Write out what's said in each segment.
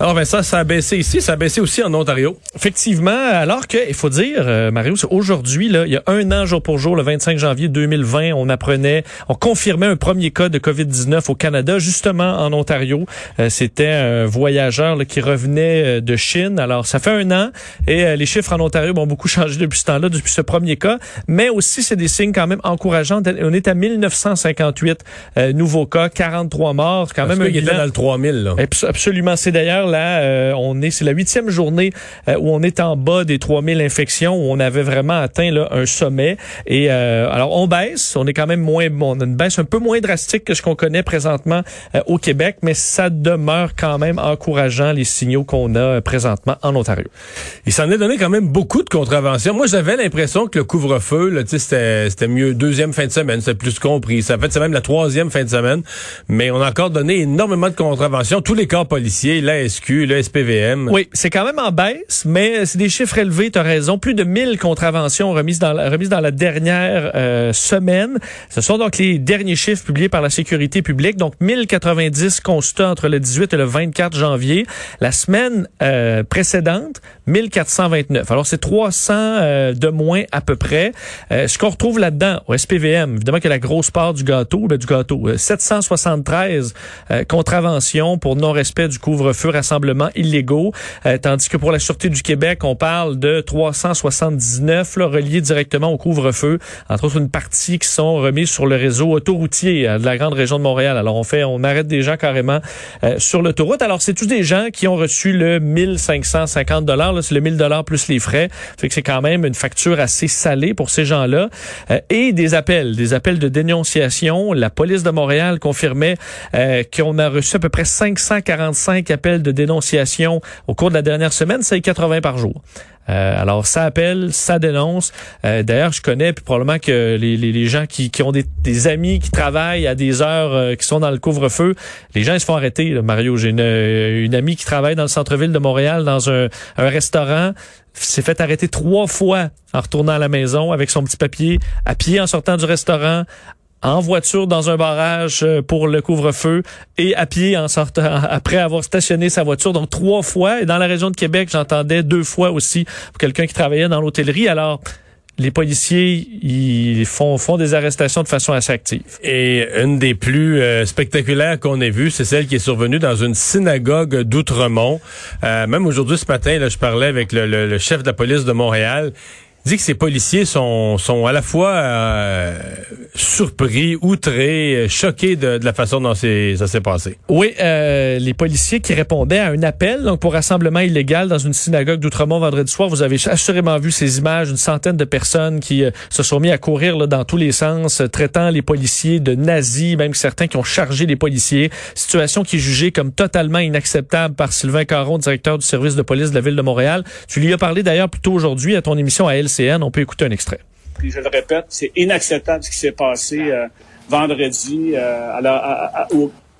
Alors Vincent, ça a baissé ici, ça a baissé aussi en Ontario. Effectivement, alors que, il faut dire, euh, Marius, aujourd'hui, là, il y a un an jour pour jour, le 25 janvier 2020, on apprenait, on confirmait un premier cas de COVID-19 au Canada, justement en Ontario. Euh, C'était un voyageur là, qui revenait euh, de Chine. Alors, ça fait un an et euh, les chiffres en Ontario ont beaucoup changé depuis ce temps-là, depuis ce premier cas. Mais aussi, c'est des signes quand même encourageants. On est à 1958 euh, nouveaux cas, 43 morts, quand Parce même un était bilan- dans le 3000. Là. Abs- Absolument. C'est d'ailleurs là, euh, on est, c'est la huitième journée euh, où on est en bas des 3000 infections, où on avait vraiment atteint là, un sommet. Et euh, alors, on baisse. On est quand même moins, on a une baisse un peu moins drastique que ce qu'on connaît présentement euh, au Québec, mais ça demeure quand même encourageant les signaux qu'on a présentement en Ontario. Il s'en est donné quand même beaucoup de contraventions. Moi, j'avais l'impression que le couvre-feu, là, c'était, c'était mieux deuxième fin de semaine, c'est plus compris. Ça fait c'est même la troisième fin de semaine, mais on a encore donné énormément de contraventions. Tous les corps policiers, la Oui, c'est quand même en baisse, mais c'est des chiffres élevés, tu as raison. Plus de 1000 contraventions remises dans la, remises dans la dernière euh, semaine. Ce sont donc les derniers chiffres publiés par la sécurité publique. Donc 1090 constats entre le 18 et le 24 janvier. La semaine euh, précédente, 1429. Alors c'est 300 euh, de moins à peu près. Euh, ce qu'on retrouve là-dedans au SPVM, évidemment que la grosse part du gâteau, ben, du gâteau, euh, 773 euh, contraventions pour non-respect du couvre-feu, rassemblements illégaux, euh, tandis que pour la Sûreté du Québec, on parle de 379 là, reliés directement au couvre-feu, entre autres une partie qui sont remises sur le réseau autoroutier euh, de la grande région de Montréal. Alors on fait, on arrête des gens carrément sur l'autoroute. Alors c'est tous des gens qui ont reçu le 1550 dollars, c'est le 1000 dollars plus les frais. Fait que c'est quand même une facture assez salée pour ces gens-là. Euh, et des appels, des appels de dénonciation. La police de Montréal confirmait euh, qu'on a reçu à peu près 545 appels de dénonciation au cours de la dernière semaine. C'est 80 par jour. Euh, alors, ça appelle, ça dénonce. Euh, D'ailleurs, je connais puis probablement que les, gens qui, ont des, amis qui travaillent à des heures euh, qui sont dans le couvre-feu, les gens ils se font arrêter. là, Mario, j'ai une, une amie qui travaille dans le centre-ville de Montréal dans un, un restaurant s'est fait arrêter trois fois en retournant à la maison avec son petit papier, à pied en sortant du restaurant, en voiture dans un barrage euh, pour le couvre-feu et à pied en sortant après avoir stationné sa voiture. Donc trois fois. Dans la région de Québec, j'entendais deux fois aussi quelqu'un qui travaillait dans l'hôtellerie. Alors, les policiers, ils font, des arrestations de façon assez active. Et une des plus euh, spectaculaires qu'on ait vues, c'est celle qui est survenue dans une synagogue d'Outremont. Euh, même aujourd'hui, ce matin, là, je parlais avec le chef de la police de Montréal. Dit que ces policiers sont, sont à la fois euh, surpris, outrés, euh, choqués de, de la façon dont ça s'est passé. Oui, euh, les policiers qui répondaient à un appel donc pour rassemblement illégal dans une synagogue d'Outremont vendredi soir. Vous avez assurément vu ces images, une centaine de personnes qui euh, se sont mis à courir là, dans tous les sens, euh, traitant les policiers de nazis, même certains qui ont chargé les policiers. Situation qui est jugée comme totalement inacceptable par Sylvain Caron, directeur du service de police de la ville de Montréal. Tu lui as parlé d'ailleurs plus tôt aujourd'hui à ton émission à On peut écouter un extrait. Je le répète, c'est inacceptable ce qui s'est passé euh, vendredi euh, à la-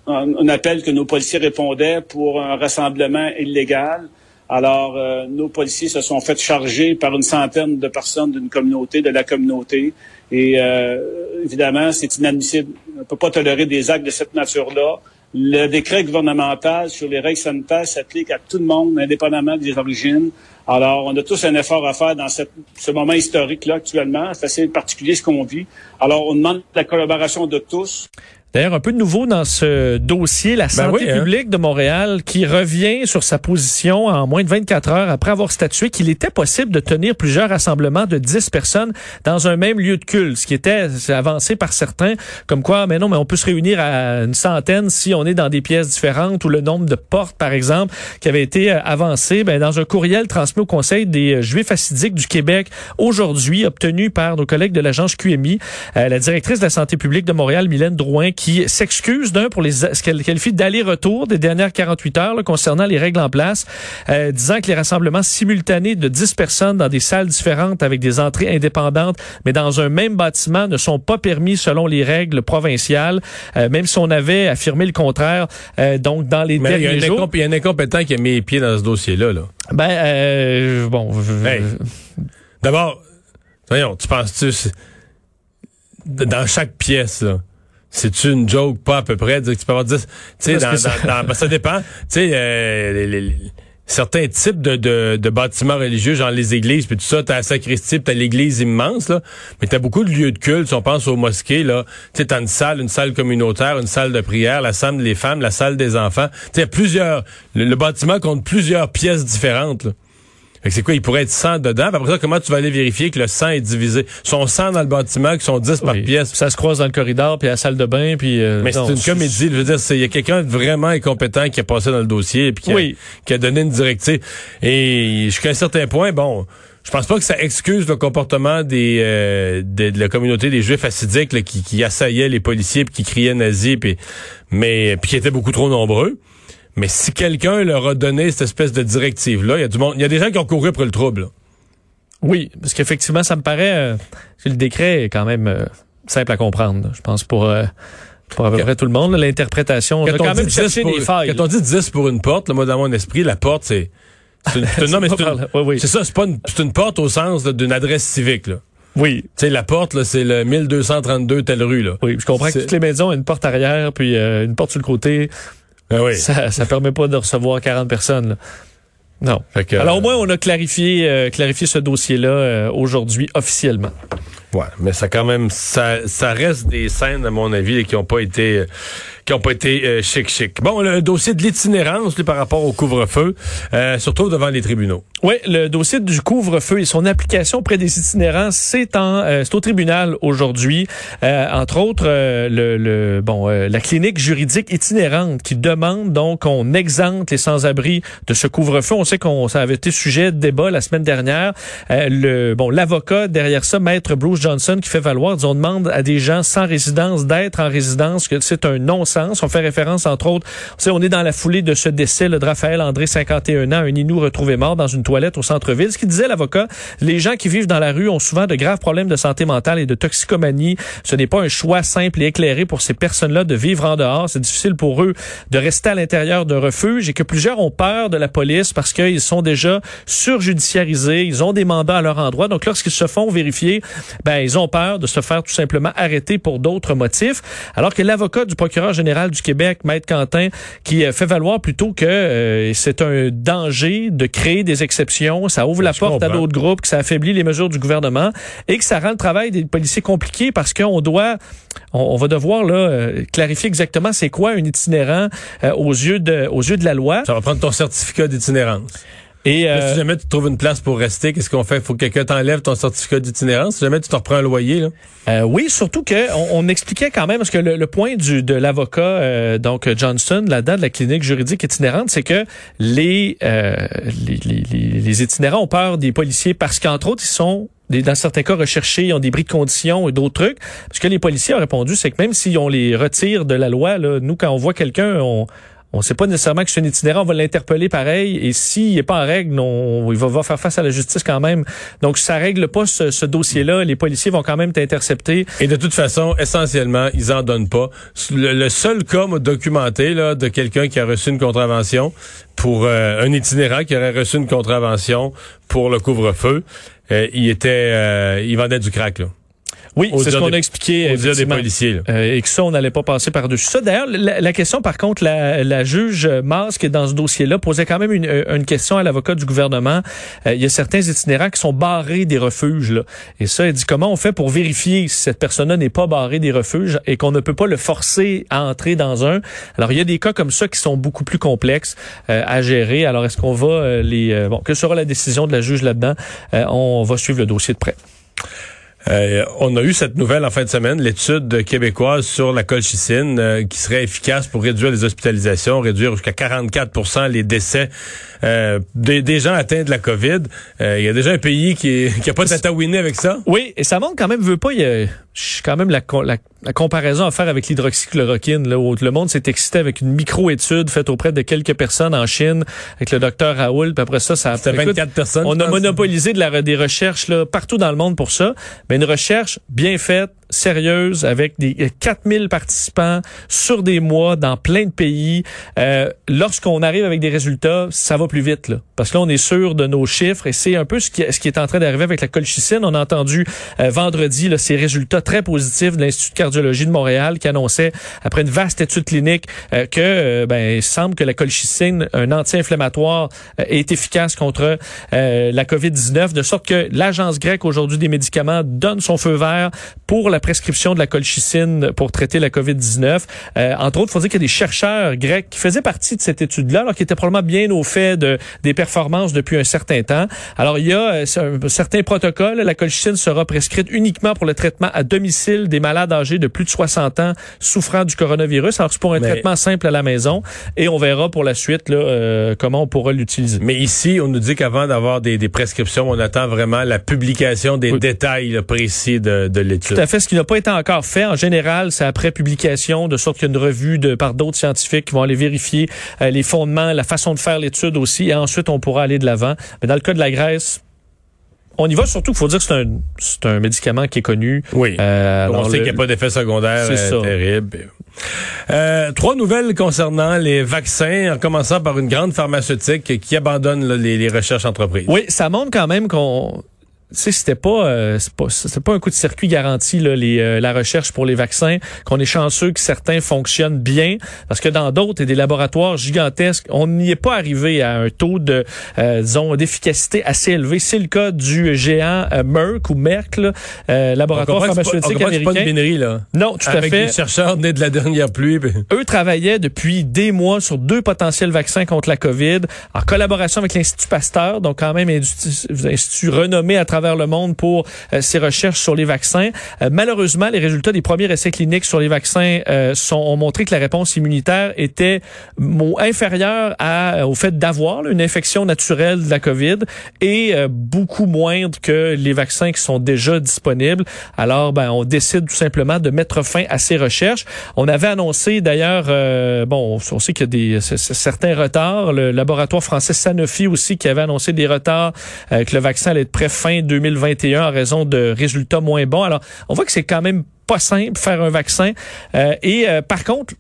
un appel que nos policiers répondaient pour un rassemblement illégal. Alors, euh, nos policiers se sont fait charger par une centaine de personnes d'une communauté, de la communauté. Et euh, évidemment, c'est inadmissible. On ne peut pas tolérer des actes de cette nature-là. Le décret gouvernemental sur les règles sanitaires s'applique à tout le monde, indépendamment des origines. Alors, on a tous un effort à faire dans ce moment historique-là actuellement. C'est assez particulier ce qu'on vit. Alors, on demande la collaboration de tous. D'ailleurs, un peu de nouveau dans ce dossier, la santé oui, hein. publique de Montréal qui revient sur sa position en moins de 24 heures après avoir statué qu'il était possible de tenir plusieurs rassemblements de 10 personnes dans un même lieu de culte, ce qui était avancé par certains, comme quoi, mais non, mais on peut se réunir à une centaine si on est dans des pièces différentes ou le nombre de portes, par exemple, qui avait été euh, avancé ben, dans un courriel transmis au Conseil des euh, Juifs assidiques du Québec aujourd'hui, obtenu par nos collègues de l'agence QMI, euh, la directrice de la santé publique de Montréal, Mylène Drouin, qui s'excuse d'un pour les ce qu'elle qualifie d'aller-retour des dernières 48 heures là, concernant les règles en place, euh, disant que les rassemblements simultanés de 10 personnes dans des salles différentes avec des entrées indépendantes, mais dans un même bâtiment, ne sont pas permis selon les règles provinciales, euh, même si on avait affirmé le contraire. euh, donc, dans les Mais il y, a derniers un jours, il y a un incompétent qui a mis les pieds dans ce dossier-là. Là. ben euh, bon, Hey. D'abord, voyons, tu penses-tu dans chaque pièce, là, c'est une joke? Pas à peu près. Dire que tu peux avoir 10 tu sais ça... ben, ça dépend. Tu sais euh, certains types de, de, de, bâtiments religieux, genre les églises, puis tout ça, t'as la sacristie, t'as l'église immense, là, mais t'as beaucoup de lieux de culte, si on pense aux mosquées, là, tu sais, t'as une salle, une salle communautaire, une salle de prière, la salle des femmes, la salle des enfants, tu sais, plusieurs, le, le, bâtiment compte plusieurs pièces différentes, là c'est quoi, il pourrait être 100 dedans. après ça, comment tu vas aller vérifier que le sang est divisé? Son sang dans le bâtiment, qui sont 10 par pièce. Ça se croise dans le corridor, puis à la salle de bain, puis... Euh, Mais c'est une comédie. Je veux dire, il y a quelqu'un de vraiment incompétent qui a passé dans le dossier, puis qui, a, qui a donné une directive. Et jusqu'à un certain point, bon... Je pense pas que ça excuse le comportement des euh, de, de, la communauté des Juifs assidiques là, qui, qui assaillaient les policiers puis qui criaient nazis puis mais puis qui étaient beaucoup trop nombreux. Mais si quelqu'un leur a donné cette espèce de directive-là, il y a du monde, il y a des gens qui ont couru après le trouble. Oui, parce qu'effectivement, ça me paraît euh, le décret est quand même euh, simple à comprendre. Je pense pour euh, pour à peu près tout le monde, l'interprétation. Quand, on, dit 10 pour, quand on dit 10 pour une porte, là, moi dans mon esprit, la porte c'est c'est oui, oui. ça, c'est pas une, c'est une porte au sens d'une adresse civique là. Oui. Tu sais, la porte, là, c'est le 1232 telle rue, là. Oui, je comprends que toutes les maisons ont une porte arrière, puis euh, une porte sur le côté. Oui. Ça, ça permet pas de recevoir 40 personnes. Là. Non. Que, Alors au moins, on a clarifié, euh, clarifié ce dossier-là euh, aujourd'hui officiellement. Ouais, mais ça quand même, ça, ça reste des scènes, à mon avis, qui n'ont pas été qui ont pas été euh, chic chic. Bon, le dossier de l'itinérance par rapport au couvre-feu euh, se retrouve devant les tribunaux. Oui, le dossier du couvre-feu et son application auprès des itinérants, c'est en euh, c'est au tribunal aujourd'hui. Euh, entre autres, euh, le, le, bon la clinique juridique itinérante qui demande donc qu'on exempte les sans-abri de ce couvre-feu. On sait qu'on ça avait été sujet de débat la semaine dernière. le bon l'avocat derrière ça, maître Bruce Johnson, qui fait valoir, on demande à des gens sans résidence d'être en résidence, que c'est un non-sens. On fait référence entre autres, on, est dans la foulée de ce décès là, de Raphaël André, 51 ans, un Inou retrouvé mort dans une toilette au centre-ville. Ce qu'il disait l'avocat, les gens qui vivent dans la rue ont souvent de graves problèmes de santé mentale et de toxicomanie. Ce n'est pas un choix simple et éclairé pour ces personnes-là de vivre en dehors. C'est difficile pour eux de rester à l'intérieur d'un refuge et que plusieurs ont peur de la police parce qu'ils sont déjà surjudiciarisés. Ils ont des mandats à leur endroit. Donc, lorsqu'ils se font vérifier, ben, ils ont peur de se faire tout simplement arrêter pour d'autres motifs. Alors que l'avocat du procureur général du Québec, Maître Quentin, qui euh, fait valoir plutôt que euh, c'est un danger de créer des exceptions ça ouvre la porte à d'autres groupes, que ça affaiblit les mesures du gouvernement et que ça rend le travail des policiers compliqué parce qu'on doit, on, va devoir là euh, clarifier exactement c'est quoi un itinérant euh, aux yeux de, aux yeux de la loi. Ça va prendre ton certificat d'itinérance. Et euh, si jamais tu trouves une place pour rester, qu'est-ce qu'on fait? Faut que quelqu'un t'enlève ton certificat d'itinérance. Si jamais tu te reprends un loyer, là. Euh, oui, surtout que on, expliquait quand même parce que le, point du de l'avocat euh, donc Johnson là-dedans de la clinique juridique itinérante, c'est que les, euh, les, les, les itinérants ont peur des policiers parce qu'entre autres ils sont dans certains cas recherchés, ils ont des bris de conditions et d'autres trucs. Ce que les policiers ont répondu, c'est que même si on les retire de la loi, là, nous, quand on voit quelqu'un, on, on ne sait pas nécessairement que c'est un itinérant, on va l'interpeller pareil. Et s'il n'est pas en règle, on, il va, faire face à la justice quand même. Donc, ça règle pas ce, dossier-là. Les policiers vont quand même t'intercepter. Et de toute façon, essentiellement, ils en donnent pas. Le, seul cas documenté de quelqu'un qui a reçu une contravention pour euh, un itinérant qui aurait reçu une contravention pour le couvre-feu, euh, il était, euh, il vendait du crack là. Oui, c'est ce qu'on a expliqué. des policiers. Euh, et que ça, on n'allait pas passer par-dessus ça. D'ailleurs, la, question, par contre, la, la juge Masque, dans ce dossier-là, posait quand même une, une question à l'avocat du gouvernement. Euh, il y a certains itinérants qui sont barrés des refuges. Là. Et ça, elle dit comment on fait pour vérifier si cette personne-là n'est pas barrée des refuges et qu'on ne peut pas le forcer à entrer dans un? Alors, il y a des cas comme ça qui sont beaucoup plus complexes euh, à gérer. Alors, est-ce qu'on va les... bon, que sera la décision de la juge là-dedans? on va suivre le dossier de près. Euh, on a eu cette nouvelle en fin de semaine, l'étude québécoise sur la colchicine euh, qui serait efficace pour réduire les hospitalisations, réduire jusqu'à 44% les décès euh, des, gens atteints de la COVID. Il y a déjà un pays qui, n'a pas de tatouiné avec ça? Oui, et ça montre quand même, veut pas, il y a quand même la, la, comparaison à faire avec l'hydroxychloroquine, là, où le monde s'est excité avec une micro-étude faite auprès de quelques personnes en Chine, avec le docteur Raoul, puis après ça, ça a... 24 personnes. On a monopolisé de la, des recherches là, partout dans le monde pour ça une recherche bien faite, sérieuse avec des 4000 participants sur des mois dans plein de pays. Euh, Lorsqu'on arrive avec des résultats, ça va plus vite là, parce que là on est sûr de nos chiffres et c'est un peu ce qui, ce qui est en train d'arriver avec la colchicine. On a entendu euh, vendredi là, ces résultats très positifs de l'Institut de cardiologie de Montréal qui annonçait après une vaste étude clinique euh, que euh, ben il semble que la colchicine, un anti-inflammatoire, est efficace contre la COVID-19 de sorte que l'agence grecque aujourd'hui des médicaments donne son feu vert pour la prescription de la colchicine pour traiter la COVID-19. Euh, entre autres, il faut dire qu'il y a des chercheurs grecs qui faisaient partie de cette étude-là, alors qui étaient probablement bien au fait de, des performances depuis un certain temps. Alors, il y a euh, un, certain protocole. La colchicine sera prescrite uniquement pour le traitement à domicile des malades âgés de plus de 60 ans souffrant du coronavirus. Alors, c'est pour un traitement simple à la maison. Et on verra pour la suite là, euh, comment on pourra l'utiliser. Mais ici, on nous dit qu'avant d'avoir des, des, prescriptions, on attend vraiment la publication des détails précis de, de l'étude. Tout à fait, ce qui n'a pas été encore fait. En général, c'est après publication, de sorte qu'il y a une revue de, par d'autres scientifiques qui vont aller vérifier euh, les fondements, la façon de faire l'étude aussi, et ensuite on pourra aller de l'avant. Mais dans le cas de la Grèce, on y va surtout qu'il faut dire que c'est un, c'est un médicament qui est connu. Oui. Euh, on sait qu'il n'y a pas d'effet secondaire euh, terrible. Euh, trois nouvelles concernant les vaccins, en commençant par une grande pharmaceutique qui abandonne les, les recherches entreprises. Oui, ça montre quand même qu'on sais, c'était pas, euh, c'est pas, un coup de circuit garanti là, les, euh, la recherche pour les vaccins. Qu'on est chanceux que certains fonctionnent bien, parce que dans d'autres et des laboratoires gigantesques, on n'y est pas arrivé à un taux de, euh, disons, d'efficacité assez élevé. C'est le cas du géant Merck ou Merck, là, laboratoire pharmaceutique pas, américain. Pas de minerie, là. Non, tout à fait. Des chercheurs nés de la dernière pluie. Eux travaillaient depuis des mois sur deux potentiels vaccins contre la COVID, en collaboration avec l'Institut Pasteur, donc quand même institut renommé à travers le monde pour euh, ces recherches sur les vaccins. Euh, malheureusement, les résultats des premiers essais cliniques sur les vaccins euh, sont, ont montré que la réponse immunitaire était inférieure à, au fait d'avoir une infection naturelle de la COVID et beaucoup moindre que les vaccins qui sont déjà disponibles. Alors, ben, on décide tout simplement de mettre fin à ces recherches. On avait annoncé d'ailleurs, bon, on sait qu'il y a des certains retards. Le laboratoire français Sanofi aussi qui avait annoncé des retards, que le vaccin allait être prêt fin 2021 en raison de résultats moins bons. Alors, on voit que c'est quand même pas simple faire un vaccin. Euh, et euh, par contre,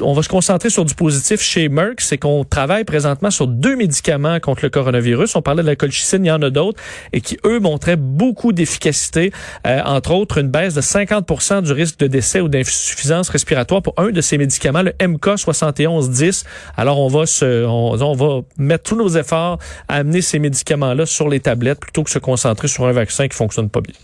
on va se concentrer sur du positif chez Merck, c'est qu'on travaille présentement sur deux médicaments contre le coronavirus. On parlait de la colchicine, il y en a d'autres, et qui, eux, montraient beaucoup d'efficacité, euh, entre autres une baisse de 50% du risque de décès ou d'insuffisance respiratoire pour un de ces médicaments, le MK7110. Alors, on va se, on, on va mettre tous nos efforts à amener ces médicaments-là sur les tablettes plutôt que se concentrer sur un vaccin qui fonctionne pas bien.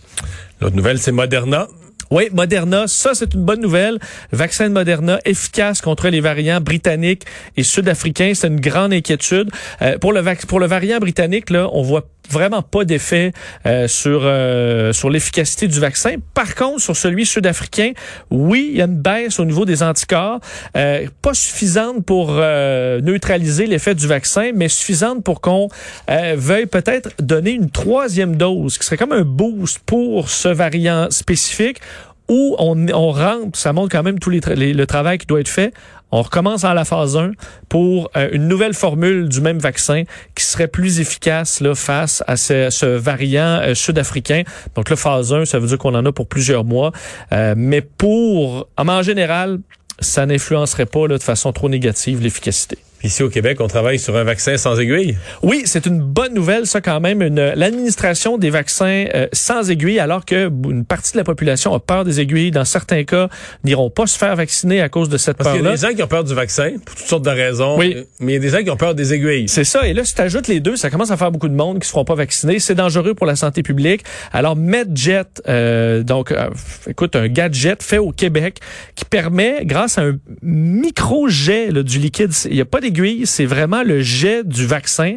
L'autre nouvelle, c'est Moderna. Oui, Moderna, ça c'est une bonne nouvelle. vaccin de Moderna efficace contre les variants britanniques et sud-africains, c'est une grande inquiétude. Euh, pour le pour le variant britannique là, on voit vraiment pas d'effet euh, sur euh, sur l'efficacité du vaccin. Par contre, sur celui sud-africain, oui, il y a une baisse au niveau des anticorps, euh, pas suffisante pour neutraliser l'effet du vaccin, mais suffisante pour qu'on veuille peut-être donner une troisième dose, qui serait comme un boost pour ce variant spécifique où on, on rentre, ça montre quand même tout les, le travail qui doit être fait. On recommence à la phase 1 pour euh, une nouvelle formule du même vaccin qui serait plus efficace là, face à ce, ce variant euh, sud-africain. Donc la phase 1, ça veut dire qu'on en a pour plusieurs mois. Euh, mais pour, en général, ça n'influencerait pas là, de façon trop négative l'efficacité. Ici au Québec, on travaille sur un vaccin sans aiguille. Oui, c'est une bonne nouvelle, ça quand même. L'administration des vaccins euh, sans aiguille, alors que une partie de la population a peur des aiguilles, dans certains cas, n'iront pas se faire vacciner à cause de cette peur-là. Parce qu'il y a des gens qui ont peur du vaccin pour toutes sortes de raisons. Oui. Mais il y a des gens qui ont peur des aiguilles. C'est ça. Et là, si tu ajoutes les deux, ça commence à faire beaucoup de monde qui se feront pas vacciner. C'est dangereux pour la santé publique. Alors, MedJet, euh, donc, euh, écoute, un gadget fait au Québec qui permet, grâce à un micro-jet du liquide, il n'y a pas des c'est vraiment le jet du vaccin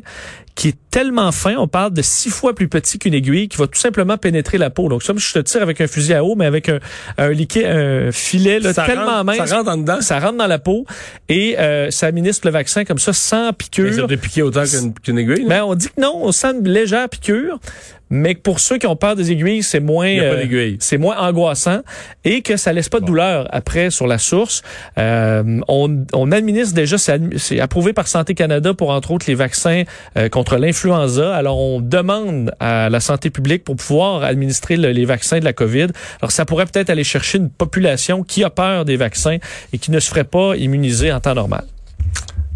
qui est tellement fin, on parle de six fois plus petit qu'une aiguille, qui va tout simplement pénétrer la peau. Donc, comme je te tire avec un fusil à eau, mais avec un, liquide, un filet là, tellement mince. Ça rentre en dedans? Ça rentre dans la peau et euh, ça administre le vaccin comme ça, sans piqûre. ça peut piquer autant qu'une aiguille? Mais ben, on dit que non, on sent une légère piqûre mais pour ceux qui ont peur des aiguilles, c'est moins euh, c'est moins angoissant et que ça laisse pas de douleur après sur la source. Euh, on, on administre déjà, c'est approuvé par Santé Canada pour entre autres les vaccins euh, contre contre l'influenza. Alors, on demande à la santé publique pour pouvoir administrer les vaccins de la COVID. Alors, ça pourrait peut-être aller chercher une population qui a peur des vaccins et qui ne se ferait pas immuniser en temps normal.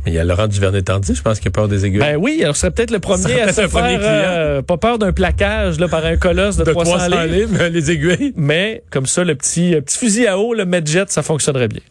Mais il y a Laurent Duvernay-Tandy, je pense, qui a peur des aiguilles. Ben oui, alors c'est peut-être le premier à se faire, euh, pas peur d'un plaquage là, par un colosse de, 300, livres. les aiguilles. Mais comme ça, le petit, petit fusil à eau, le Medjet, ça fonctionnerait bien.